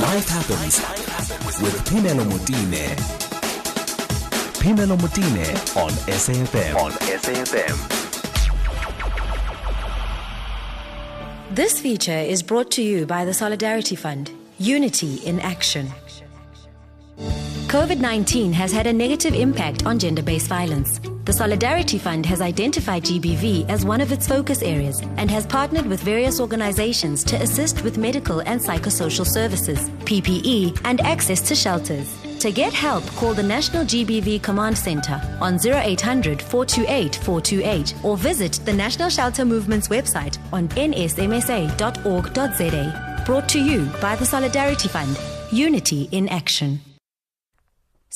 Life happens with Phemelo Motene. Phemelo Motene on SAFM. On SAFM. This feature is brought to you by the Solidarity Fund, Unity in Action. COVID 19 has had a negative impact on gender based violence. The Solidarity Fund has identified GBV as one of its focus areas and has partnered with various organizations to assist with medical and psychosocial services, PPE, and access to shelters. To get help, call the National GBV Command Center on 0800 428 428 or visit the National Shelter Movement's website on nsmsa.org.za. Brought to you by the Solidarity Fund, Unity in Action.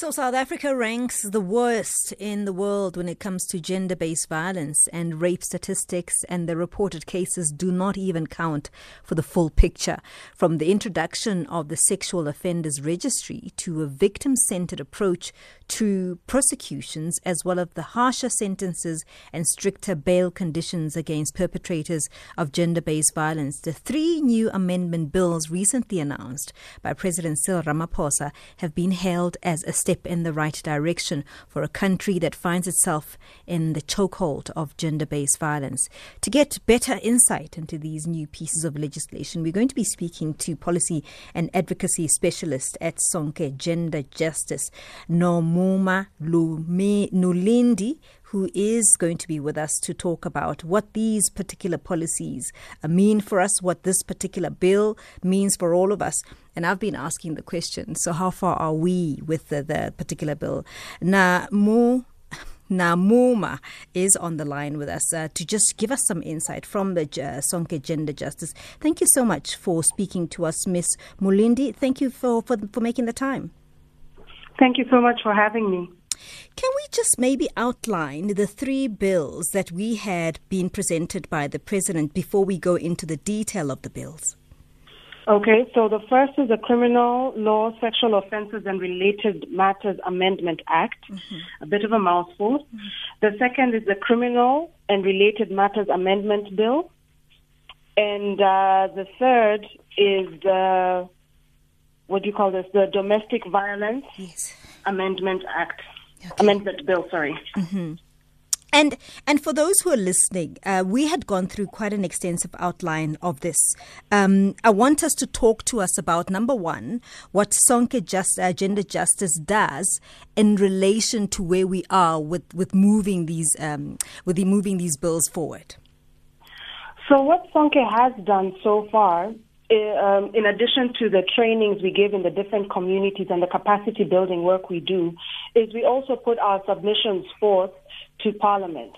So, South Africa ranks the worst in the world when it comes to gender based violence, and rape statistics and the reported cases do not even count for the full picture. From the introduction of the Sexual Offenders Registry to a victim centered approach to prosecutions, as well as the harsher sentences and stricter bail conditions against perpetrators of gender based violence, the three new amendment bills recently announced by President Cyril Ramaphosa have been hailed as a step in the right direction for a country that finds itself in the chokehold of gender based violence. To get better insight into these new pieces of legislation, we're going to be speaking to policy and advocacy specialist at Sonke Gender Justice, Namuma Mulindi, who is going to be with us to talk about what these particular policies mean for us, what this particular bill means for all of us. And I've been asking the question so, how far are we with the, the particular bill? Na mu Namuma is on the line with us uh, to just give us some insight from the uh, Sonke Gender Justice. Thank you so much for speaking to us, Miss Mulindi. Thank you for, for, for making the time. Thank you so much for having me. Can we just maybe outline the three bills that we had been presented by the President before we go into the detail of the bills? Okay, so the first is the Criminal Law Sexual Offences and Related Matters Amendment Act, mm-hmm. a bit of a mouthful. Mm-hmm. The second is the Criminal and Related Matters Amendment Bill. And uh, the third is the, what do you call this, the Domestic Violence yes. Amendment Act. Okay. Amendment Bill, sorry. Mm-hmm. And and for those who are listening, uh, we had gone through quite an extensive outline of this. Um, I want us to talk to us about number one, what Sonke Just uh, Gender Justice does in relation to where we are with with moving these um, with the moving these bills forward. So what Sonke has done so far um, in addition to the trainings we give in the different communities and the capacity building work we do, is we also put our submissions forth to Parliament.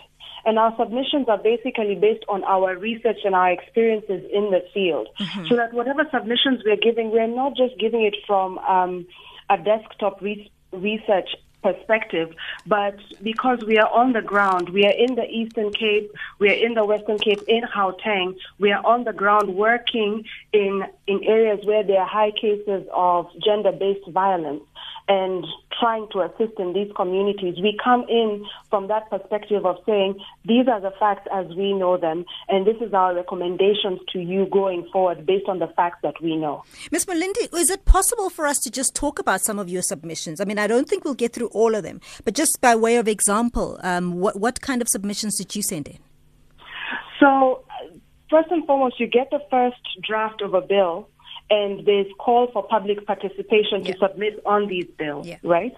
And our submissions are basically based on our research and our experiences in the field. Mm-hmm. So that whatever submissions we're giving, we're not just giving it from um, a desktop re- research perspective, but because we are on the ground, we are in the Eastern Cape, we are in the Western Cape, in Gauteng, we are on the ground working in, in areas where there are high cases of gender-based violence and trying to assist in these communities. We come in from that perspective of saying, these are the facts as we know them, and this is our recommendations to you going forward based on the facts that we know. Ms. Mulindi, is it possible for us to just talk about some of your submissions? I mean, I don't think we'll get through all of them, but just by way of example, um, what, what kind of submissions did you send in? So, first and foremost, you get the first draft of a bill and there's call for public participation yeah. to submit on these bills, yeah. right?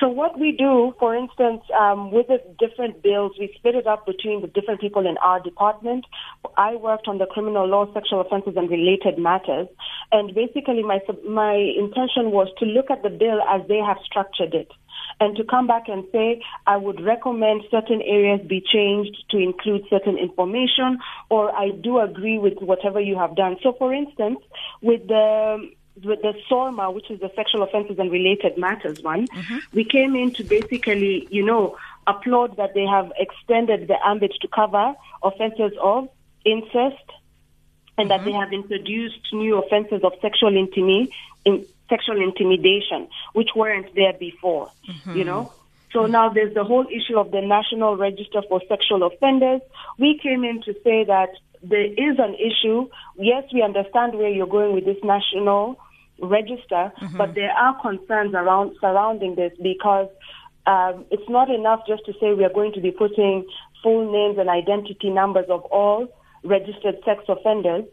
So what we do, for instance, um, with the different bills, we split it up between the different people in our department. I worked on the criminal law, sexual offences, and related matters, and basically my my intention was to look at the bill as they have structured it and to come back and say, I would recommend certain areas be changed to include certain information, or I do agree with whatever you have done. So, for instance, with the with the SORMA, which is the sexual offences and related matters one, mm-hmm. we came in to basically, you know, applaud that they have extended the ambit to cover offences of incest and mm-hmm. that they have introduced new offences of sexual intimacy, in, sexual intimidation, which weren't there before, mm-hmm. you know? So now there's the whole issue of the National Register for Sexual Offenders. We came in to say that there is an issue. Yes, we understand where you're going with this national register, mm-hmm. but there are concerns around surrounding this because um, it's not enough just to say we are going to be putting full names and identity numbers of all registered sex offenders.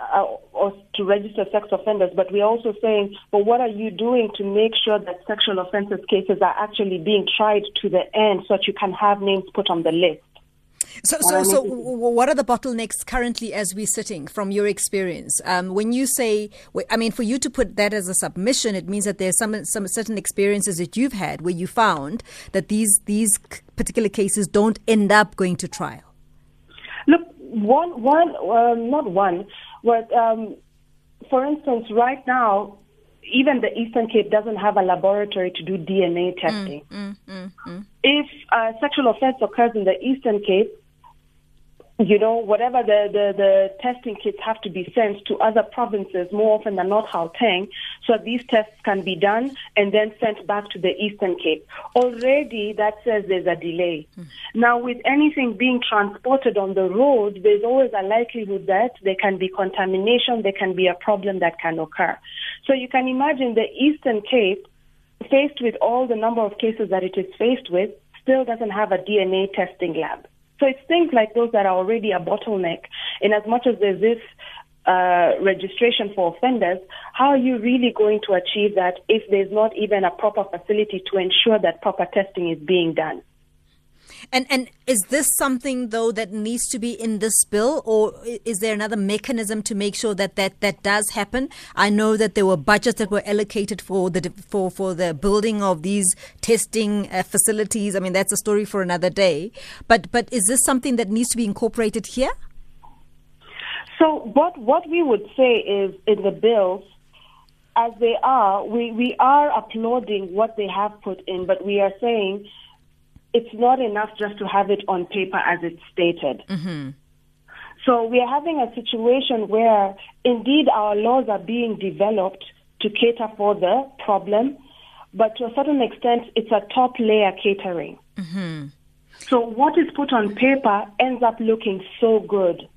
Uh, or to register sex offenders, but we're also saying, well, what are you doing to make sure that sexual offences cases are actually being tried to the end so that you can have names put on the list? So, so, so, what are the bottlenecks currently as we're sitting from your experience? Um, when you say, I mean, for you to put that as a submission, it means that there's some some certain experiences that you've had where you found that these these particular cases don't end up going to trial. Look, one, one, uh, not one, but um, for instance, right now, even the Eastern Cape doesn't have a laboratory to do DNA testing. Mm, mm, mm, mm. if a sexual offense occurs in the Eastern Cape, you know, whatever the, the, the testing kits have to be sent to other provinces, more often than not Gauteng, so these tests can be done and then sent back to the Eastern Cape. Already that says there's a delay. Mm. Now, with anything being transported on the road, there's always a likelihood that there can be contamination, there can be a problem that can occur. So you can imagine the Eastern Cape, faced with all the number of cases that it is faced with, still doesn't have a DNA testing lab. So it's things like those that are already a bottleneck. In as much as there's this uh, registration for offenders, how are you really going to achieve that if there's not even a proper facility to ensure that proper testing is being done? And and is this something though that needs to be in this bill, or is there another mechanism to make sure that that, that does happen? I know that there were budgets that were allocated for the for for the building of these testing uh, facilities. I mean, that's a story for another day. But but is this something that needs to be incorporated here? So what what we would say is in the bills as they are, we, we are applauding what they have put in, but we are saying it's not enough just to have it on paper as it's stated. Mm-hmm. So we are having a situation where indeed our laws are being developed to cater for the problem, but to a certain extent, it's a top layer catering. Mm-hmm. So what is put on paper ends up looking so good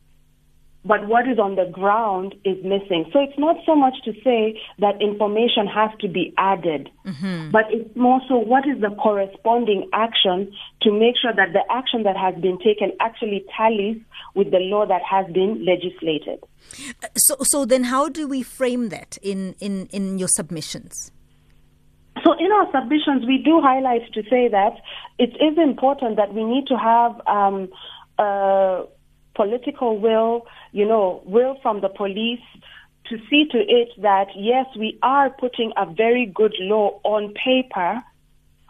but what is on the ground is missing. So it's not so much to say that information has to be added, mm-hmm. but it's more so what is the corresponding action to make sure that the action that has been taken actually tallies with the law that has been legislated. So, so then how do we frame that in, in, in your submissions? So in our submissions, we do highlight to say that it is important that we need to have um, uh, political will, you know, will from the police to see to it that, yes, we are putting a very good law on paper,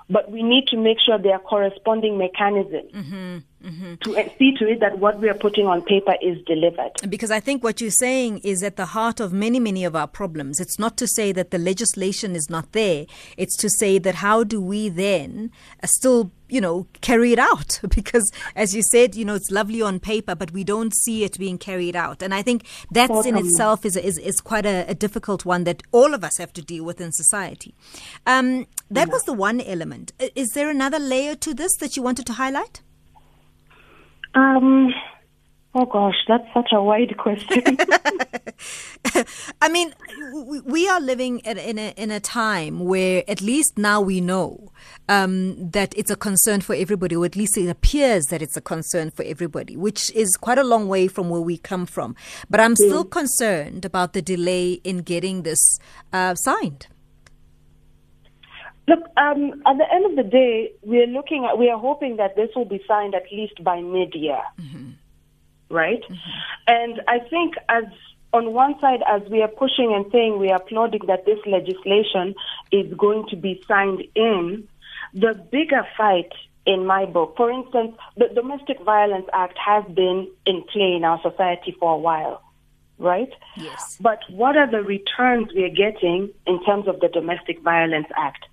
but we need to make sure there are corresponding mechanisms. Mm-hmm mm-hmm. to see to it that what we are putting on paper is delivered. Because I think what you're saying is at the heart of many, many of our problems. It's not to say that the legislation is not there, it's to say that how do we then uh, still you know, carry it out because, as you said, you know, it's lovely on paper, but we don't see it being carried out. And I think that in itself is, is, is quite a, a, difficult one that all of us have to deal with in society. Um, that yeah. was the one element. Is there another layer to this that you wanted to highlight? Um, oh gosh, that's such a wide question. I mean, we are living in a in a time where at least now we know um, that it's a concern for everybody, or at least it appears that it's a concern for everybody, which is quite a long way from where we come from. But I'm still concerned about the delay in getting this uh, signed. Look, um, at the end of the day, we are looking at, we are hoping that this will be signed at least by mid-year, mm-hmm. right? Mm-hmm. And I think as on one side, as we are pushing and saying we are applauding that this legislation is going to be signed in, the bigger fight in my book, for instance, the Domestic Violence Act has been in play in our society for a while right? Yes. But what are the returns we are getting in terms of the Domestic Violence Act?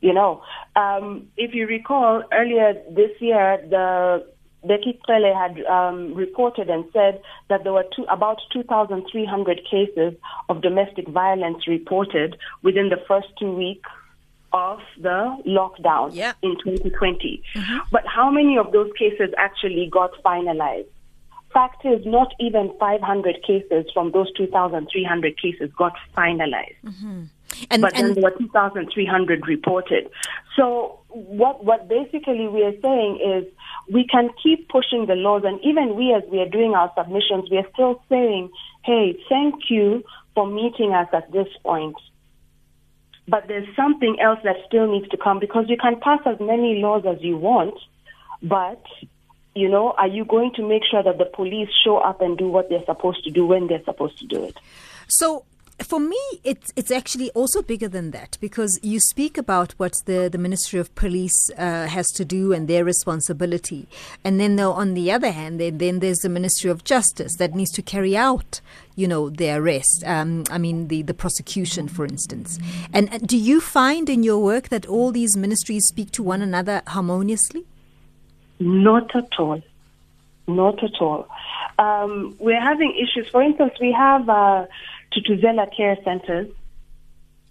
You know, um, if you recall earlier this year, the Becky had um, reported and said that there were two, about 2,300 cases of domestic violence reported within the first two weeks of the lockdown yeah. in 2020. Mm-hmm. But how many of those cases actually got finalized? fact is, not even 500 cases from those 2,300 cases got finalized. Mm-hmm. And, but then there were 2,300 reported. So what what basically we are saying is we can keep pushing the laws, and even we, as we are doing our submissions, we are still saying, "Hey, thank you for meeting us at this point." But there's something else that still needs to come because you can pass as many laws as you want, but you know, are you going to make sure that the police show up and do what they're supposed to do when they're supposed to do it? So for me, it's it's actually also bigger than that because you speak about what the, the Ministry of Police uh, has to do and their responsibility, and then though on the other hand, then, then there's the Ministry of Justice that needs to carry out, you know, the arrest. Um, I mean, the the prosecution, for instance. And, and do you find in your work that all these ministries speak to one another harmoniously? Not at all. Not at all. Um, we're having issues. For instance, we have. Uh, Thuthuzela care centers,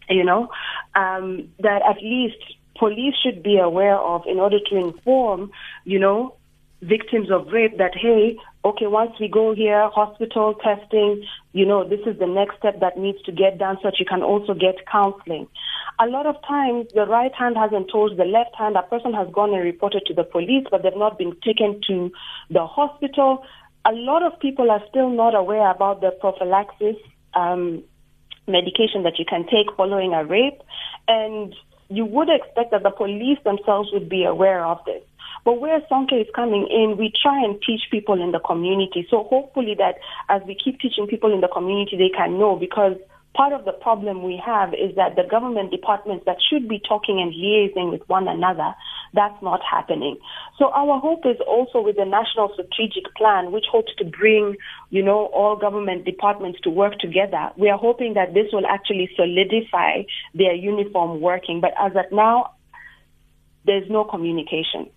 you know, um, that at least police should be aware of in order to inform, you know, victims of rape that, hey, okay, once we go here, hospital testing, you know, this is the next step that needs to get done so that you can also get counseling. A lot of times, the right hand hasn't told the left hand. A person has gone and reported to the police, but they've not been taken to the hospital. A lot of people are still not aware about the prophylaxis um, medication that you can take following a rape, and you would expect that the police themselves would be aware of this. But where Sonke is coming in, we try and teach people in the community. So hopefully that as we keep teaching people in the community, they can know because part of the problem we have is that the government departments that should be talking and liaising with one another, that's not happening. So our hope is also with the national strategic plan, which hopes to bring, you know, all government departments to work together. We are hoping that this will actually solidify their uniform working. But as of now, there's no communication.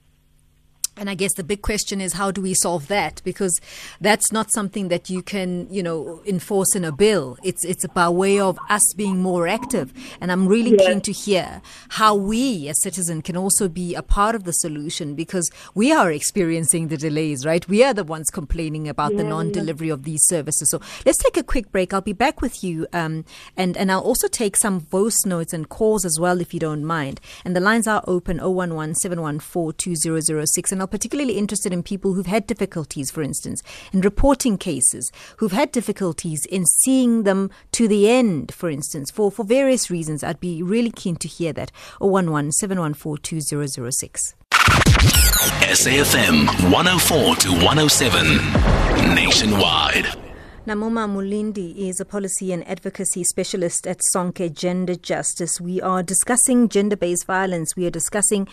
And I guess the big question is how do we solve that? Because that's not something that you can, you know, enforce in a bill. It's it's by way of us being more active. And I'm really yes. keen to hear how we as citizens can also be a part of the solution because we are experiencing the delays, right? We are the ones complaining about the non-delivery of these services. So let's take a quick break. I'll be back with you, um, and and I'll also take some voice notes and calls as well if you don't mind. And the lines are open 011 714 2006 and I'll particularly interested in people who've had difficulties, for instance, in reporting cases, who've had difficulties in seeing them to the end, for instance, for, for various reasons. I'd be really keen to hear that. 011 714 2006. SAFM 104 to 107 nationwide. Namuma Mulindi is a policy and advocacy specialist at Sonke Gender Justice. We are discussing gender based violence. We are discussing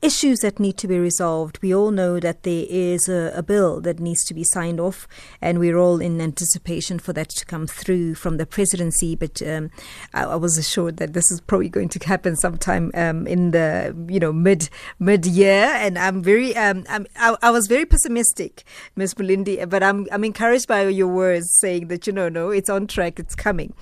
issues that need to be resolved. We all know that there is a, a, bill that needs to be signed off, and we're all in anticipation for that to come through from the presidency. But um, I, I, was assured that this is probably going to happen sometime um, in the you know mid mid year, and I'm very um, I'm, I, I was very pessimistic, Ms. Mulindi, but I'm I'm encouraged by your words saying that, you know, no, it's on track, it's coming.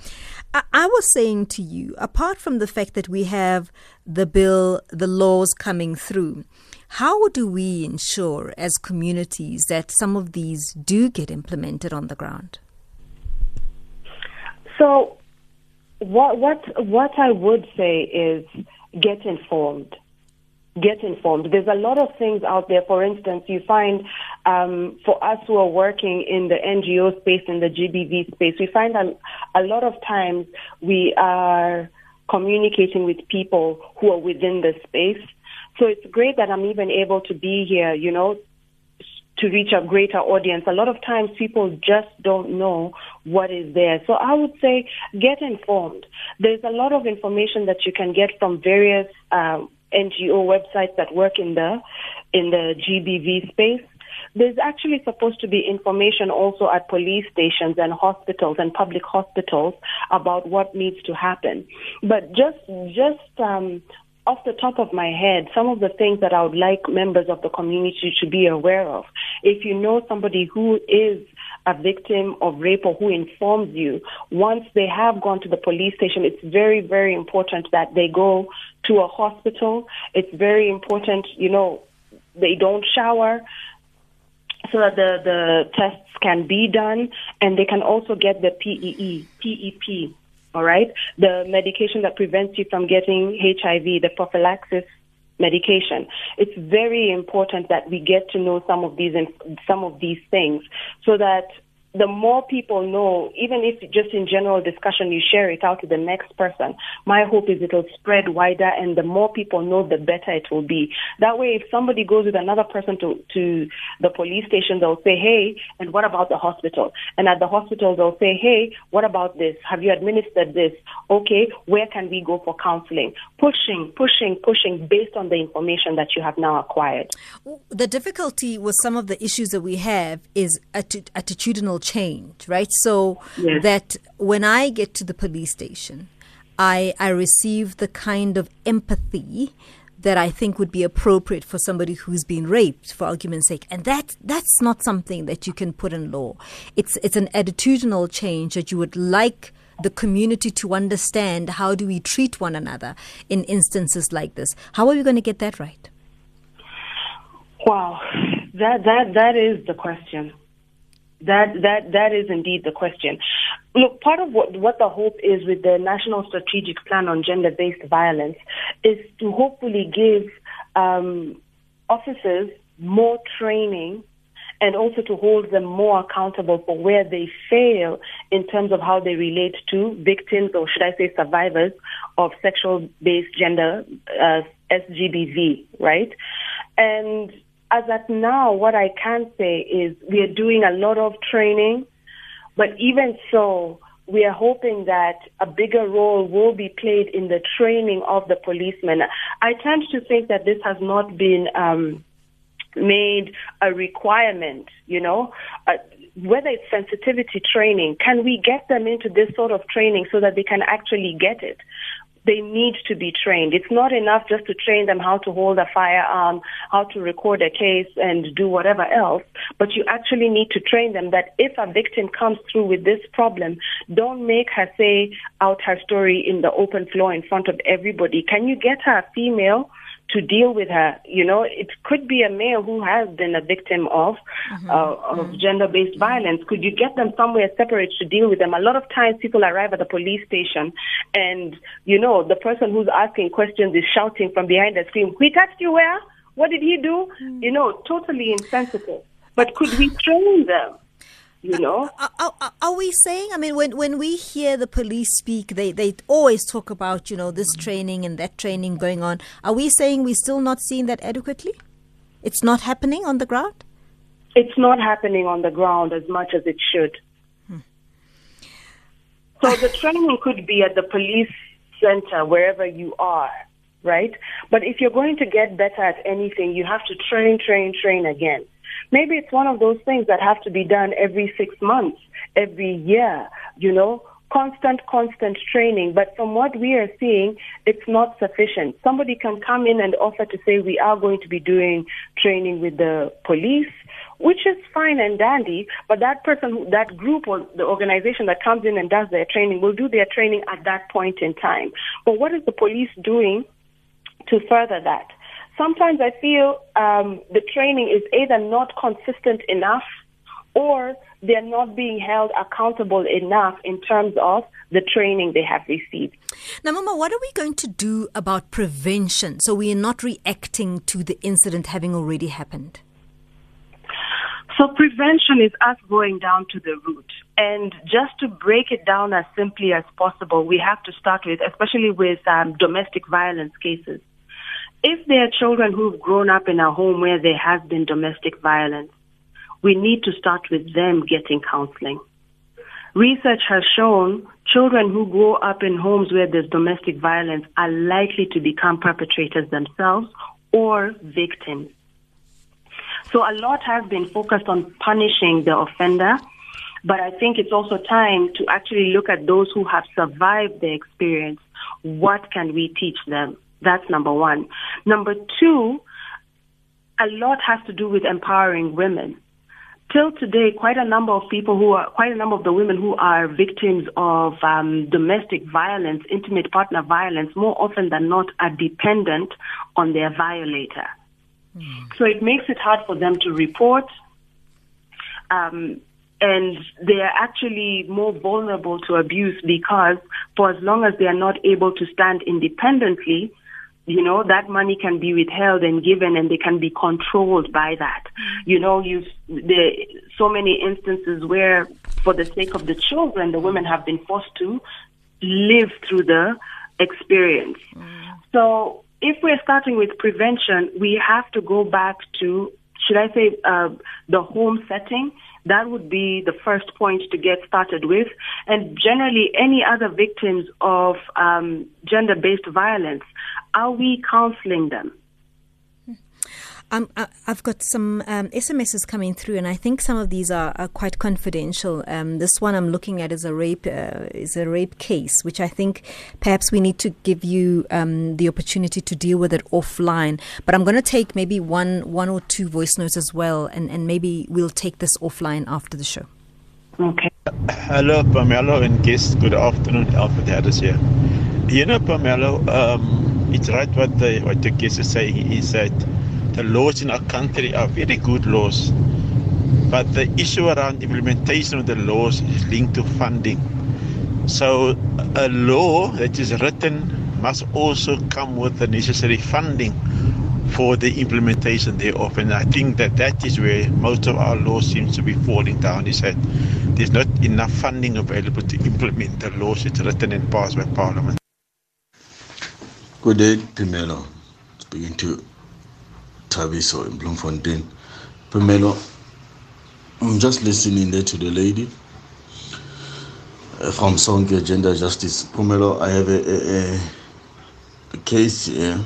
I, was saying to you, apart from the fact that we have the bill, the laws coming through, how do we ensure as communities that some of these do get implemented on the ground? So, what what what I would say is get informed get informed. There's a lot of things out there. For instance, you find um, for us who are working in the NGO space, in the GBV space, we find that a lot of times we are communicating with people who are within the space. So it's great that I'm even able to be here, you know, to reach a greater audience. A lot of times people just don't know what is there. So I would say get informed. There's a lot of information that you can get from various um, NGO websites that work in the in the GBV space. There's actually supposed to be information also at police stations and hospitals and public hospitals about what needs to happen. But just just um, off the top of my head, some of the things that I would like members of the community to be aware of. If you know somebody who is a victim of rape or who informs you, once they have gone to the police station, it's very, very important that they go to a hospital. It's very important, you know, they don't shower. So that the, the tests can be done and they can also get the PEE, PEP, all right? The medication that prevents you from getting HIV, the prophylaxis medication. It's very important that we get to know some of these some of these things so that the more people know, even if just in general discussion you share it out to the next person, my hope is it'll spread wider and the more people know, the better it will be. That way, if somebody goes with another person to, to the police station, they'll say, hey, and what about the hospital? And at the hospital, they'll say, hey, what about this? Have you administered this? Okay, where can we go for counseling? Pushing, pushing, pushing based on the information that you have now acquired. The difficulty with some of the issues that we have is attitudinal change, right? So yes. that when I get to the police station, I I receive the kind of empathy that I think would be appropriate for somebody who's been raped, for argument's sake. And that that's not something that you can put in law. It's it's an attitudinal change that you would like the community to understand how do we treat one another in instances like this. How are we going to get that right? Wow, that that that is the question. That that that is indeed the question. Look, part of what what the hope is with the National Strategic Plan on Gender-Based Violence is to hopefully give um, officers more training and also to hold them more accountable for where they fail in terms of how they relate to victims or should I say survivors of sexual based gender uh, SGBV, right? And as at now, what I can say is we are doing a lot of training, but even so, we are hoping that a bigger role will be played in the training of the policemen. I tend to think that this has not been um, made a requirement, you know. Uh, whether it's sensitivity training, can we get them into this sort of training so that they can actually get it? They need to be trained. It's not enough just to train them how to hold a firearm, how to record a case and do whatever else, but you actually need to train them that if a victim comes through with this problem, don't make her say out her story in the open floor in front of everybody. Can you get her a female to deal with her. You know, it could be a male who has been a victim of mm-hmm. uh, of mm-hmm. gender-based violence. Could you get them somewhere separate to deal with them? A lot of times, people arrive at the police station, and you know, the person who's asking questions is shouting from behind the screen, "He touched you where? What did he do?" Mm-hmm. You know, totally insensitive. But could we train them? You know? are, are, are, we saying i mean when when we hear the police speak they they always talk about you know this training and that training going on. Are we saying we're still not seeing that adequately? It's not happening on the ground? It's not happening on the ground as much as it should. Hmm. so the training could be at the police center wherever you are right? But if you're going to get better at anything you have to train train train again Maybe it's one of those things that have to be done every six months, every year, you know, constant, constant training. But from what we are seeing, it's not sufficient. Somebody can come in and offer to say, we are going to be doing training with the police, which is fine and dandy, but that person, that group or the organization that comes in and does their training will do their training at that point in time. But what is the police doing to further that? Sometimes I feel um, the training is either not consistent enough or they're not being held accountable enough in terms of the training they have received. Now, Mama, what are we going to do about prevention so we are not reacting to the incident having already happened? So, prevention is us going down to the root. And just to break it down as simply as possible, we have to start with, especially with um, domestic violence cases. If there are children who've grown up in a home where there has been domestic violence, we need to start with them getting counseling. Research has shown children who grow up in homes where there's domestic violence are likely to become perpetrators themselves or victims. So a lot has been focused on punishing the offender, but I think it's also time to actually look at those who have survived the experience. What can we teach them? That's number one. Number two, a lot has to do with empowering women. Till today, quite a number of people who are, quite a number of the women who are victims of um, domestic violence, intimate partner violence, more often than not are dependent on their violator. Mm. So it makes it hard for them to report. Um, and they are actually more vulnerable to abuse because for as long as they are not able to stand independently, you know, that money can be withheld and given and they can be controlled by that. You know, you there so many instances where for the sake of the children, the women have been forced to live through the experience. Mm. So if we're starting with prevention, we have to go back to, should I say, uh, the home setting that would be the first point to get started with. And generally, any other victims of um, gender based violence, are we counseling them? Um, I've got some um, SMSs coming through, and I think some of these are, are quite confidential. Um, this one I'm looking at is a rape uh, is a rape case, which I think perhaps we need to give you um, the opportunity to deal with it offline. But I'm going to take maybe one one or two voice notes as well, and, and maybe we'll take this offline after the show. Okay. Hello, Pamela and guests. Good afternoon, Alfred Harris here. You know, Pamela, um, it's right what the what the guest is saying is that the laws in our country are very good laws, but the issue around implementation of the laws is linked to funding. So a law that is written must also come with the necessary funding for the implementation thereof. And I think that that is where most of our laws seems to be falling down. Is that there's not enough funding available to implement the laws that's written and passed by Parliament. Good day, Phemelo. Speaking to Thabiso in Bloemfontein. Pamela, I'm just listening there to the lady uh, from Sonke Gender Justice. Pamela, I have a, a, a, case here.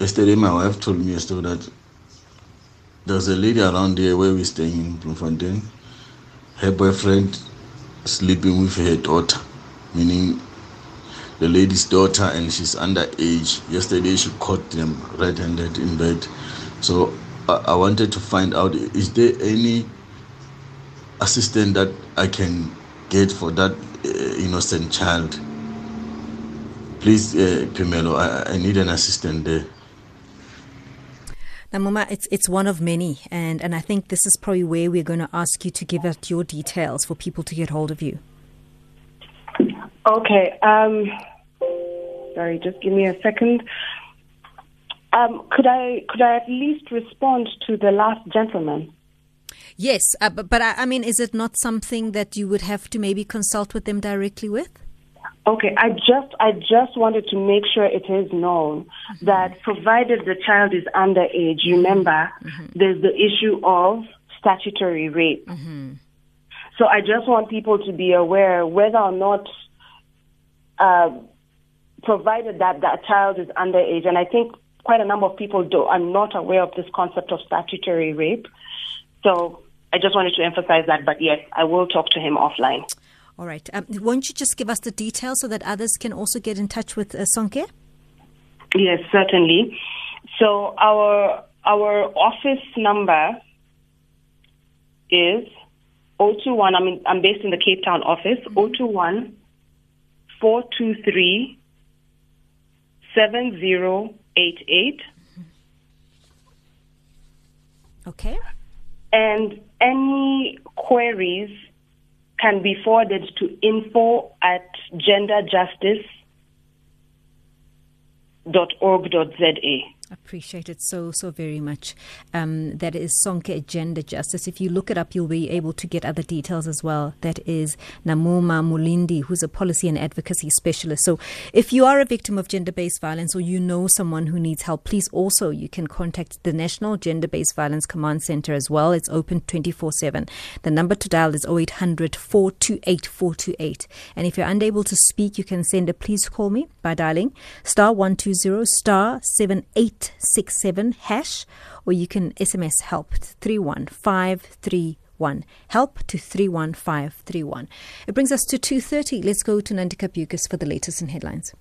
Yesterday, my wife told me yesterday that there's a lady around here where we're staying in Bloemfontein. Her boyfriend sleeping with her daughter, meaning the lady's daughter and she's underage. Yesterday she caught them red-handed in bed. So I, I wanted to find out is there any assistance that I can get for that uh, innocent child? Please, uh, Phemelo, I, I need an assistant there. Now, Mama, it's it's one of many, and, and I think this is probably where we're going to ask you to give us your details for people to get hold of you. Okay. Um, sorry, just give me a second. Um, could I could I at least respond to the last gentleman? Yes, uh, but, but I, I, mean, is it not something that you would have to maybe consult with them directly with? Okay, I just I just wanted to make sure it is known mm-hmm. that provided the child is underage, remember mm-hmm. there's the issue of statutory rape. Mm-hmm. So I just want people to be aware whether or not uh, provided that that child is underage. And I think quite a number of people do, are not aware of this concept of statutory rape. So I just wanted to emphasize that. But yes, I will talk to him offline. All right. Um, won't you just give us the details so that others can also get in touch with uh, Sonke? Yes, certainly. So our our office number is 021. I mean, I'm based in the Cape Town office. Mm-hmm. 021 423 7088. Okay. And any queries can be forwarded to info at genderjustice.org.za. Appreciate it so, so very much. Um, that is Sonke Gender Justice. If you look it up, you'll be able to get other details as well. That is Namuma Mulindi, who's a policy and advocacy specialist. So if you are a victim of gender based violence or you know someone who needs help, please also, you can contact the National Gender Based Violence Command Center as well. It's open 24 7. The number to dial is 0800 428 428. And if you're unable to speak, you can send a please call me by dialing star 120 star 78 867 hash, or you can SMS help to 31531. Help to 31531. It brings us to 2.30. Let's go to Nandika Bukas for the latest in headlines.